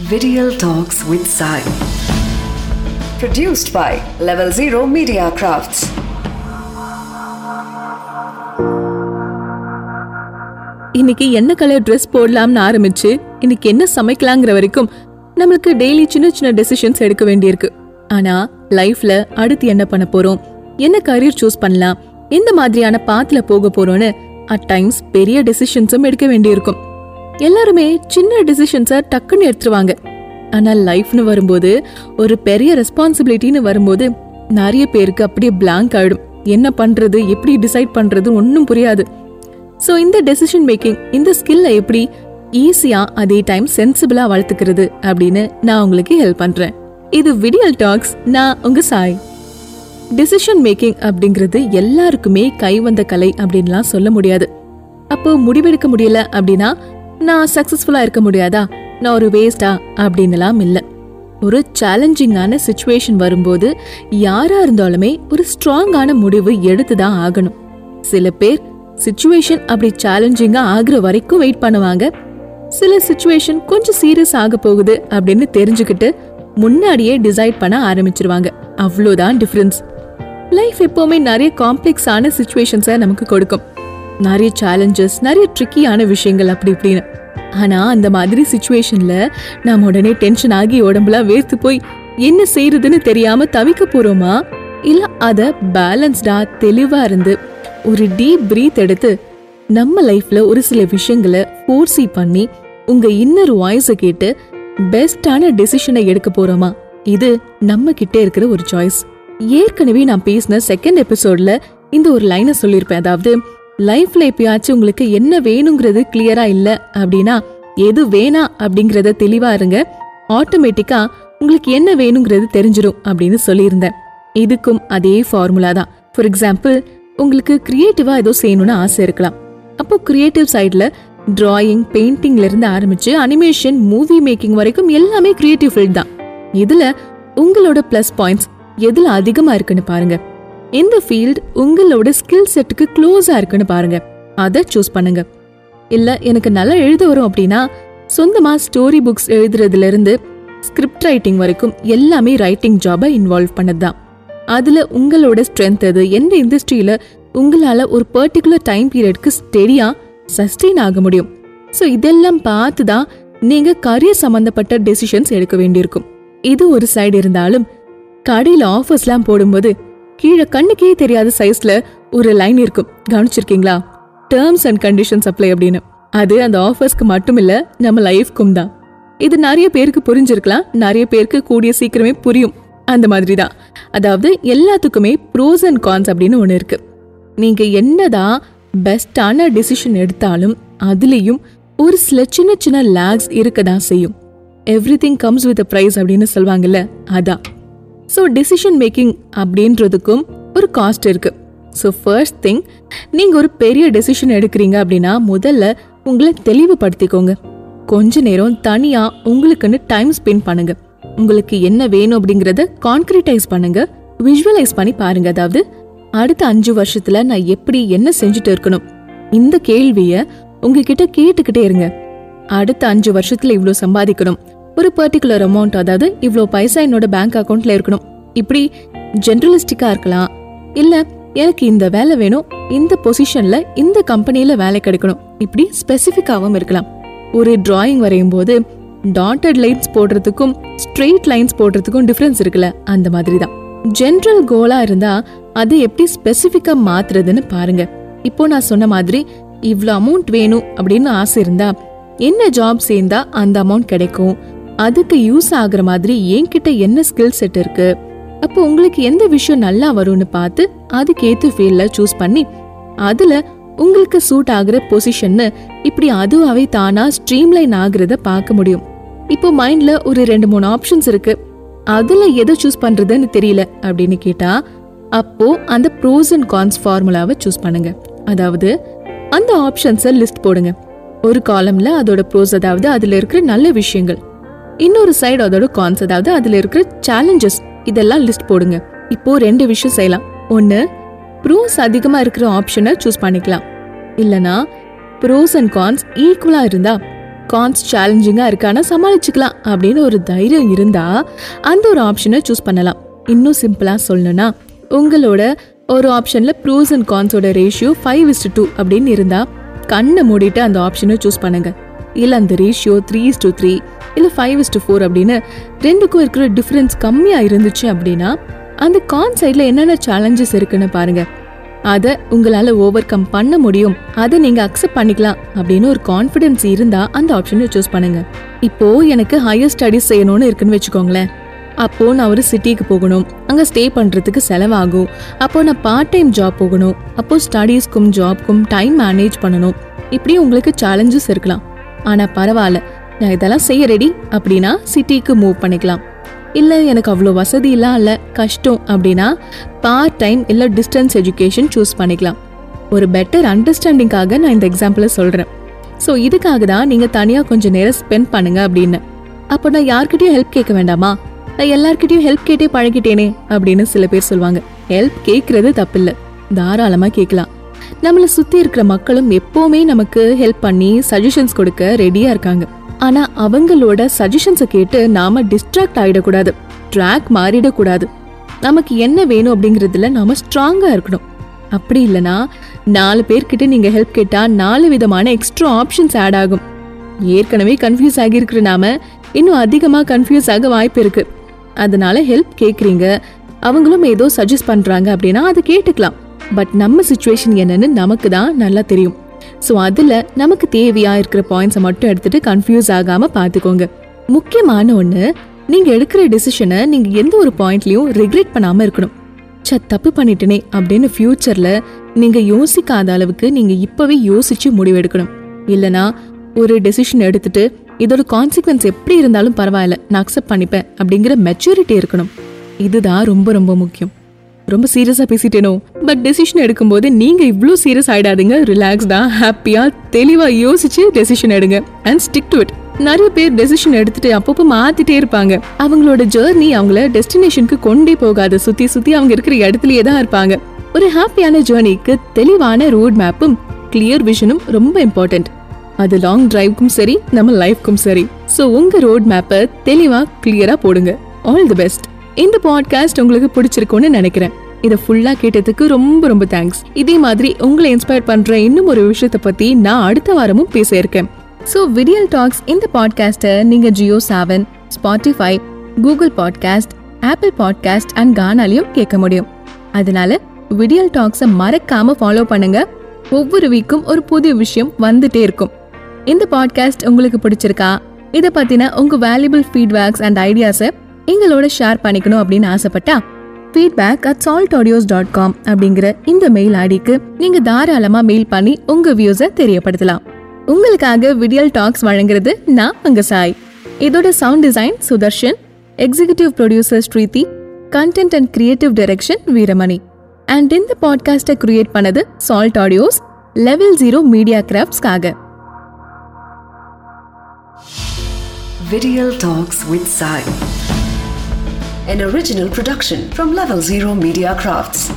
Video Talks with Sai. Produced by Level Zero Media Crafts. இன்னைக்கு என்ன colour dress போடலாம்னு ஆரம்பிச்சு இன்னைக்கு என்ன சமைக்கலாங்கிற வரைக்கும் நம்மளுக்கு டெய்லி சின்ன சின்ன டெசிஷன்ஸ் எடுக்க வேண்டியிருக்கு ஆனா லைஃப்ல அடுத்து என்ன பண்ண போறோம் என்ன கரியர் சூஸ் பண்ணலாம் எந்த மாதிரியான பாத்துல போக போறோம்னு அட் டைம்ஸ் பெரிய டெசிஷன்ஸும் எடுக்க வேண்டியிருக்கும் எல்லாருமே சின்ன டெசிஷன்ஸை டக்குன்னு எடுத்துருவாங்க. ஆனால் லைஃப்னு வரும்போது ஒரு பெரிய ரெஸ்பான்சிபிலிட்டின்னு வரும்போது நிறைய பேருக்கு அப்படியே பிளாங்க் ஆகிடும் என்ன பண்ணுறது எப்படி டிசைட் பண்ணுறது ஒன்றும் புரியாது. ஸோ இந்த டெசிஷன் மேக்கிங் இந்த ஸ்கில்லை எப்படி ஈஸியாக அதே டைம் சென்சிபிளாக வளர்த்துக்கிறது அப்படின்னு நான் உங்களுக்கு ஹெல்ப் பண்ணுறேன் இது விடியல் டாக்ஸ் நான் உங்கள் சாய். டெசிஷன் மேக்கிங் அப்படிங்கிறது எல்லாருக்குமே கை வந்த கலை அப்படின்லாம் சொல்ல முடியாது. அப்போ முடிவெடுக்க முடியல அப்படின்னா நான் சக்ஸஸ்ஃபுல்லாக இருக்க முடியாதா? நான் ஒரு வேஸ்டா அப்படின்னுலாம் இல்லை. ஒரு சேலஞ்சிங்கான சுச்சுவேஷன் வரும்போது யாராக இருந்தாலுமே ஒரு ஸ்ட்ராங்கான முடிவு எடுத்து தான் ஆகணும். சில பேர் சுச்சுவேஷன் அப்படி சேலஞ்சிங்காக ஆகுற வரைக்கும் வெயிட் பண்ணுவாங்க. சில சுச்சுவேஷன் கொஞ்சம் சீரியஸ் ஆக போகுது அப்படின்னு தெரிஞ்சுக்கிட்டு முன்னாடியே டிசைட் பண்ண ஆரம்பிச்சிருவாங்க. அவ்வளோதான் டிஃப்ரென்ஸ் லைஃப் எப்போவுமே நிறைய காம்ப்ளெக்ஸான சுச்சுவேஷன்ஸை நமக்கு கொடுக்கும். நிறைய சேலஞ்சஸ் நிறைய ட்ரிக்கியான விஷயங்கள் அப்படி இப்படின்னு. ஆனா அந்த மாதிரி சுச்சுவேஷன்ல நாம் உடனே டென்ஷன் ஆகி உடம்புலாம் வேர்த்து போய் என்ன செய்யறதுன்னு தெரியாம தவிக்க போறோமா? இல்லை அதை பேலன்ஸ்டா தெளிவாக இருந்து ஒரு டீப் பிரீத் எடுத்து நம்ம லைஃப்ல ஒரு சில விஷயங்களை ஃபோர்ஸி பண்ணி உங்க இன்னர் வாய்ஸை கேட்டு பெஸ்டான டெசிஷனை எடுக்க போறோமா? இது நம்ம கிட்டே இருக்கிற ஒரு சாய்ஸ் ஏற்கனவே நான் பேசின செகண்ட் எபிசோட்ல இந்த ஒரு லைனை சொல்லியிருப்பேன். அதாவது லைஃப்ல எப்பயாச்சும் உங்களுக்கு என்ன வேணுங்கிறது கிளியரா இல்ல அப்படின்னா எது வேணா அப்படிங்கறத தெளிவா இருங்க. ஆட்டோமேட்டிக்கா உங்களுக்கு என்ன வேணுங்கிறது தெரிஞ்சிடும் அப்படின்னு சொல்லியிருந்தேன். இதுக்கும் அதே ஃபார்முலா தான். ஃபார் எக்ஸாம்பிள் உங்களுக்கு கிரியேட்டிவா ஏதோ செய்யணும்னு ஆசை இருக்கலாம். அப்போ கிரியேட்டிவ் சைட்ல டிராயிங் பெயிண்டிங்ல இருந்து ஆரம்பிச்சு அனிமேஷன் மூவி மேக்கிங் வரைக்கும் எல்லாமே கிரியேட்டிவ் ஃபீல்ட் தான். இதுல உங்களோட ப்ளஸ் பாயிண்ட்ஸ் எதுல அதிகமா இருக்குன்னு பாருங்க. எந்த ஃபீல்ட் உங்களோட ஸ்கில் செட்டுக்கு க்ளோஸா இருக்குன்னு பாருங்க. அதை சூஸ் பண்ணுங்க. இல்ல எனக்கு நல்லா எழுத வரும் அப்படின்னா சொந்தமா ஸ்டோரி புக்ஸ் எழுதுறதுல இருந்து ஸ்கிரிப்ட் ரைட்டிங் வரைக்கும் எல்லாமே ரைட்டிங் ஜாபை இன்வால்வ் பண்ணதுதான். அதுல உங்களோட ஸ்ட்ரென்த் எது எந்த இண்டஸ்ட்ரியில உங்களால ஒரு பர்டிகுலர் டைம் பீரியட்க்கு ஸ்டெடியா சஸ்டெயின் ஆக முடியும். ஸோ இதெல்லாம் பார்த்து தான் நீங்க கரியர் சம்பந்தப்பட்ட டெசிஷன்ஸ் எடுக்க வேண்டியிருக்கும். இது ஒரு சைடு இருந்தாலும் கடையில ஆஃபர்ஸ்லாம் போடும்போது கீழே கண்ணுக்கே தெரியாத சைஸ்ல ஒரு லைன் இருக்கும். கவனிச்சிருக்கீங்களா? டேர்ம்ஸ் அண்ட் கண்டிஷன்ஸ் அப்ளை அப்படின்னு. அது அந்த ஆஃபர்ஸ்க்கு மட்டும் இல்ல நம்ம லைஃப்க்கும் தான். இது நிறைய பேருக்கு புரிஞ்சிருக்கலாம். நிறைய பேருக்கு கூடிய சீக்கிரமே புரியும். அந்த மாதிரி தான் அதாவது எல்லாத்துக்குமே ப்ரோஸ் அண்ட் கான்ஸ் அப்படின்னு ஒன்று இருக்கு. நீங்கள் என்னதான் பெஸ்டான டிசிஷன் எடுத்தாலும் அதுலேயும் ஒரு சில சின்ன சின்ன லேக்ஸ் இருக்க தான் செய்யும். Everything comes with price அப்படின்னு சொல்லுவாங்கல்ல அதான். ஸோ டிசிஷன் மேக்கிங் அப்படின்றதுக்கும் ஒரு காஸ்ட் இருக்கு. ஸோ ஃபர்ஸ்ட் திங் நீங்கள் ஒரு பெரிய டெசிஷன் எடுக்கிறீங்க அப்படின்னா முதல்ல உங்களை தெளிவுபடுத்திக்கோங்க. கொஞ்ச நேரம் தனியாக உங்களுக்குன்னு டைம் ஸ்பெண்ட் பண்ணுங்க. உங்களுக்கு என்ன வேணும் அப்படிங்கிறத கான்கிரீட்டைஸ் பண்ணுங்க. விஷுவலைஸ் பண்ணி பாருங்க. அதாவது அடுத்த அஞ்சு வருஷத்துல நான் எப்படி என்ன செஞ்சுட்டு இருக்கணும்? இந்த கேள்வியை உங்ககிட்ட கேட்டுக்கிட்டே இருங்க. அடுத்த அஞ்சு வருஷத்துல இவ்வளோ சம்பாதிக்கணும். ஒரு பர்டிகுலர் அமௌண்ட் அதாவது இவ்ளோ பைசா என்னோட பேங்க் அக்கவுண்ட்ல இருக்கணும். இப்படி ஜென்ரலிஸ்டிக்கா இருக்கலாம். இல்ல எனக்கு இந்த வேலை வேணும் இந்த பொசிஷன்ல இந்த கம்பெனில வேலை கிடைக்கணும். இப்படி ஸ்பெசிஃபிக்காகவும் இருக்கலாம். ஒரு டிராயிங் வரையும் போது டாட்டட் லைன்ஸ் போடுறதுக்கும் ஸ்ட்ரெயிட் லைன்ஸ் போடுறதுக்கும் டிஃப்ரென்ஸ் இருக்குல்ல அந்த மாதிரி தான் ஜென்ரல் கோலா இருந்தா அது எப்படி ஸ்பெசிஃபிக்கா மாத்துறதுன்னு பாருங்க. இப்போ நான் சொன்ன மாதிரி இவ்ளோ அமௌண்ட் வேணும் அப்படின்னு ஆசை இருந்தா என்ன ஜாப் சேர்ந்தா அந்த அமௌண்ட் கிடைக்கும்? அதுக்கு யூஸ் ஆகுற மாதிரி என்கிட்ட என்ன ஸ்கில் செட் இருக்கு? அப்போ உங்களுக்கு எந்த விஷயம் நல்லா வரும்னு பார்த்து அதுக்கேத்த ஃபீல்ட்ல சூஸ் பண்ணி அதுல உங்களுக்கு சூட் ஆகுற பொசிஷன்னு இப்படி அதுவாவே தானா ஸ்ட்ரீம்லைன் ஆகுறத பார்க்க முடியும். இப்போ மைண்ட்ல ஒரு ரெண்டு மூணு ஆப்ஷன்ஸ் இருக்கு. அதுல எதை சூஸ் பண்றதுன்னு தெரியல அப்படின்னு கேட்டா அப்போ அந்த ப்ரோஸ் அண்ட் கான்ஸ் ஃபார்முலாவை சூஸ் பண்ணுங்க. அதாவது அந்த ஆப்ஷன்ஸை லிஸ்ட் போடுங்க. ஒரு காலம்ல அதோட ப்ரோஸ் அதாவது அதுல இருக்கிற நல்ல விஷயங்கள். இன்னொரு சைடு அதோட கான்ஸ் அதாவது அதுல இருக்கிற சேலஞ்சஸ் இதெல்லாம் லிஸ்ட் போடுங்க. இப்போ ரெண்டு விஷயம் செய்யலாம். ஒன்னு ப்ரோஸ் அதிகமா இருக்கிற ஆப்ஷனை சூஸ் பண்ணிக்கலாம். இல்லனா ப்ரோஸ் அண்ட் கான்ஸ் ஈக்குவலா இருந்தா கான்ஸ் சேலஞ்சிங்கா இருக்கானா சமாளிச்சுக்கலாம் அப்படின்னு ஒரு தைரியம் இருந்தா அந்த ஒரு ஆப்ஷனை சூஸ் பண்ணலாம். இன்னும் சிம்பிளா சொல்லணும்னா உங்களோட ஒரு ஆப்ஷன்ல ப்ரோஸ் அண்ட் கான்ஸோட ரேஷியோ ஃபைவ் இஸ்ட் டூ அப்படின்னு இருந்தா கண்ணை மூடிட்டு அந்த ஆப்ஷனை சூஸ் பண்ணுங்க. இல்லை அந்த ratio three is to three இல்லை ஃபைவ் இஸ் டு ஃபோர் அப்படின்னு ரெண்டுக்கும் இருக்கிற டிஃப்ரென்ஸ் கம்மியாக இருந்துச்சு அப்படின்னா அந்த கான் சைடில் என்னென்ன சேலஞ்சஸ் இருக்குன்னு பாருங்கள் அதை உங்களால் ஓவர் கம் பண்ண முடியும். அதை நீங்கள் அக்செப்ட் பண்ணிக்கலாம் அப்படின்னு ஒரு கான்ஃபிடென்ஸ் இருந்தால் அந்த ஆப்ஷனை சூஸ் பண்ணுங்கள் இப்போது எனக்கு ஹையர் ஸ்டடிஸ் செய்யணும்னு இருக்குன்னு வச்சுக்கோங்களேன். அப்போ நான் ஒரு சிட்டிக்கு போகணும். அங்கே ஸ்டே பண்ணுறதுக்கு செலவாகும். அப்போ நான் பார்ட் டைம் ஜாப் போகணும். அப்போ ஸ்டடீஸ்க்கும் ஜாப்க்கும் டைம் மேனேஜ் பண்ணணும். இப்படி உங்களுக்கு சேலஞ்சஸ் இருக்கலாம். ஆனா பரவாயில்ல. நான் இதெல்லாம் செய்ய ரெடி அப்படின்னா சிட்டிக்கு மூவ் பண்ணிக்கலாம். இல்ல எனக்கு அவ்வளோ வசதியெல்லாம் இல்ல. கஷ்டம் அப்படின்னா பார்ட் டைம் இல்ல டிஸ்டன்ஸ் எஜுகேஷன் சூஸ் பண்ணிக்கலாம். ஒரு பெட்டர் அண்டர்ஸ்டாண்டிங்காக நான் இந்த எக்ஸாம்பிளை சொல்றேன். ஸோ இதுக்காக தான் நீங்க தனியா கொஞ்சம் நேரம் ஸ்பெண்ட் பண்ணுங்க அப்படின்னு. அப்போ நான் யார்கிட்டயும் ஹெல்ப் கேட்க வேண்டாமா? நான் எல்லார்கிட்டயும் ஹெல்ப் கேட்டே பழகிட்டேனே அப்படின்னு சில பேர் சொல்லுவாங்க. ஹெல்ப் கேட்கறது தப்பில்லை. தாராளமாக கேட்கலாம். நம்மளை சுத்தி இருக்கிற மக்களும் எப்பவுமே நமக்கு ஹெல்ப் பண்ணி சஜஷன்ஸ் கொடுக்க ரெடியா இருக்காங்க. ஆனா அவங்களோட சஜஷன்ஸை கேட்டு நாம டிஸ்ட்ராக்ட் ஆயிடக்கூடாது. ட்ராக் மாறிடக்கூடாது. நமக்கு என்ன வேணும் அப்படிங்கறதுல நாம ஸ்ட்ராங்கா இருக்கணும். அப்படி இல்லனா நாலு பேர்கிட்ட நீங்க ஹெல்ப் கேட்டா நாலு விதமான எக்ஸ்ட்ரா ஆப்ஷன்ஸ் ஆட் ஆகும். ஏற்கனவே கன்ஃபியூஸ் ஆகியிருக்கிற நாம இன்னும் அதிகமாக கன்ஃபியூஸ் ஆக வாய்ப்பு இருக்கு. அதனால ஹெல்ப் கேட்குறீங்க அவங்களும் ஏதோ சஜஸ்ட் பண்ணுறாங்க அப்படின்னா அதை கேட்டுக்கலாம். பட் நம்ம சுச்சுவேஷன் என்னன்னு நமக்கு தான் நல்லா தெரியும். ஸோ அதில் நமக்கு தேவையாக இருக்கிற பாயிண்ட்ஸை மட்டும் எடுத்துட்டு கன்ஃபியூஸ் ஆகாமல் பார்த்துக்கோங்க முக்கியமான ஒன்று நீங்கள் எடுக்கிற டெசிஷனை நீங்கள் எந்த ஒரு பாயிண்ட்லேயும் ரிக்ரெட் பண்ணாமல் இருக்கணும். ச்ச தப்பு பண்ணிட்டேனே அப்படின்னு ஃப்யூச்சரில் நீங்கள் யோசிக்காத அளவுக்கு நீங்கள் இப்போவே யோசித்து முடிவெடுக்கணும் இல்லைனா ஒரு டெசிஷன் எடுத்துட்டு இதோட கான்சிக்வன்ஸ் எப்படி இருந்தாலும் பரவாயில்ல நான் அக்செப்ட் பண்ணிப்பேன் அப்படிங்கிற மெச்சூரிட்டி இருக்கணும். இதுதான் ரொம்ப ரொம்ப முக்கியம். ரொம்ப சீரியஸா பேசிட்டேனோ? பட் டெசிஷன் எடுக்கும்போது நீங்க இவ்ளோ சீரியஸ் ஆயிடாதீங்க. தான் ஹாப்பியா தெளிவா யோசிச்சு டெசிஷன் எடுங்க. அண்ட் ஸ்டிக் டு இட் நிறைய பேர் டெசிஷன் எடுத்துட்டு அப்பப்போ மாத்திட்டே இருப்பாங்க. அவங்களோட ஜேர்னி அவங்கள டெஸ்டினேஷனுக்கு கொண்டே போகாது. சுத்தி சுத்தி அவங்க இருக்கிற இடத்துலயே தான் இருப்பாங்க. ஒரு ஹாப்பியான ஜேர்னிக்கு தெளிவான ரோட் மேப்பும் கிளியர் விஷனும் ரொம்ப இம்பார்ட்டன்ட் அது லாங் டிரைவ்க்கும் சரி நம்ம லைஃப்க்கும் சரி. சோ உங்க ரோட் மேப்பை தெளிவா கிளியரா போடுங்க. ஆல் தி பெஸ்ட் இந்த பாட்காஸ்ட் உங்களுக்கு பிடிச்சிருக்கும்னு நினைக்கிறேன். இதை ஃபுல்லா கேட்டதுக்கு ரொம்ப ரொம்ப தேங்க்ஸ் இதே மாதிரி உங்களை இன்ஸ்பயர் பண்ற இன்னும் ஒரு விஷயத்தை பத்தி நான் அடுத்த வாரமும் பேச இருக்கேன். ஸோ விடியல் டாக்ஸ் இந்த பாட்காஸ்ட்டை நீங்க Jio Saavn Spotify Google podcast Apple podcast and கானாலையும் கேட்க முடியும். அதனால விடியல் டாக்ஸை மறக்காம ஃபாலோ பண்ணுங்க. ஒவ்வொரு வீக்கும் ஒரு புது விஷயம் வந்துட்டே இருக்கும். இந்த பாட்காஸ்ட் உங்களுக்கு பிடிச்சிருக்கா? இதை பத்தின உங்க வேல்யூபிள் ஃபீட்பேக்ஸ் அண்ட் ஐடியாஸை எங்களோட ஷேர் பண்ணிக்கணும் அப்படின்னு ஆசைப்பட்டா feedback at Salt Audios dot com அப்படிங்கிற இந்த மெயில் ஐடிக்கு நீங்க தாராளமா மெயில் பண்ணி உங்க வியூஸை தெரியப்படுத்தலாம். உங்களுக்காக விடியல் டாக்ஸ் வழங்குறது நான் உங்க சாய். இதோட sound design Sudarshan executive producer Shrithi content and creative direction Veeramani. And இந்த பாட்காஸ்ட்டை கிரியேட் பண்ணது Salt Audios level zero media கிராஃப்ட்ஸ்க்காக Vidiyal Talks with Sai. An original production from Level Zero Media Crafts.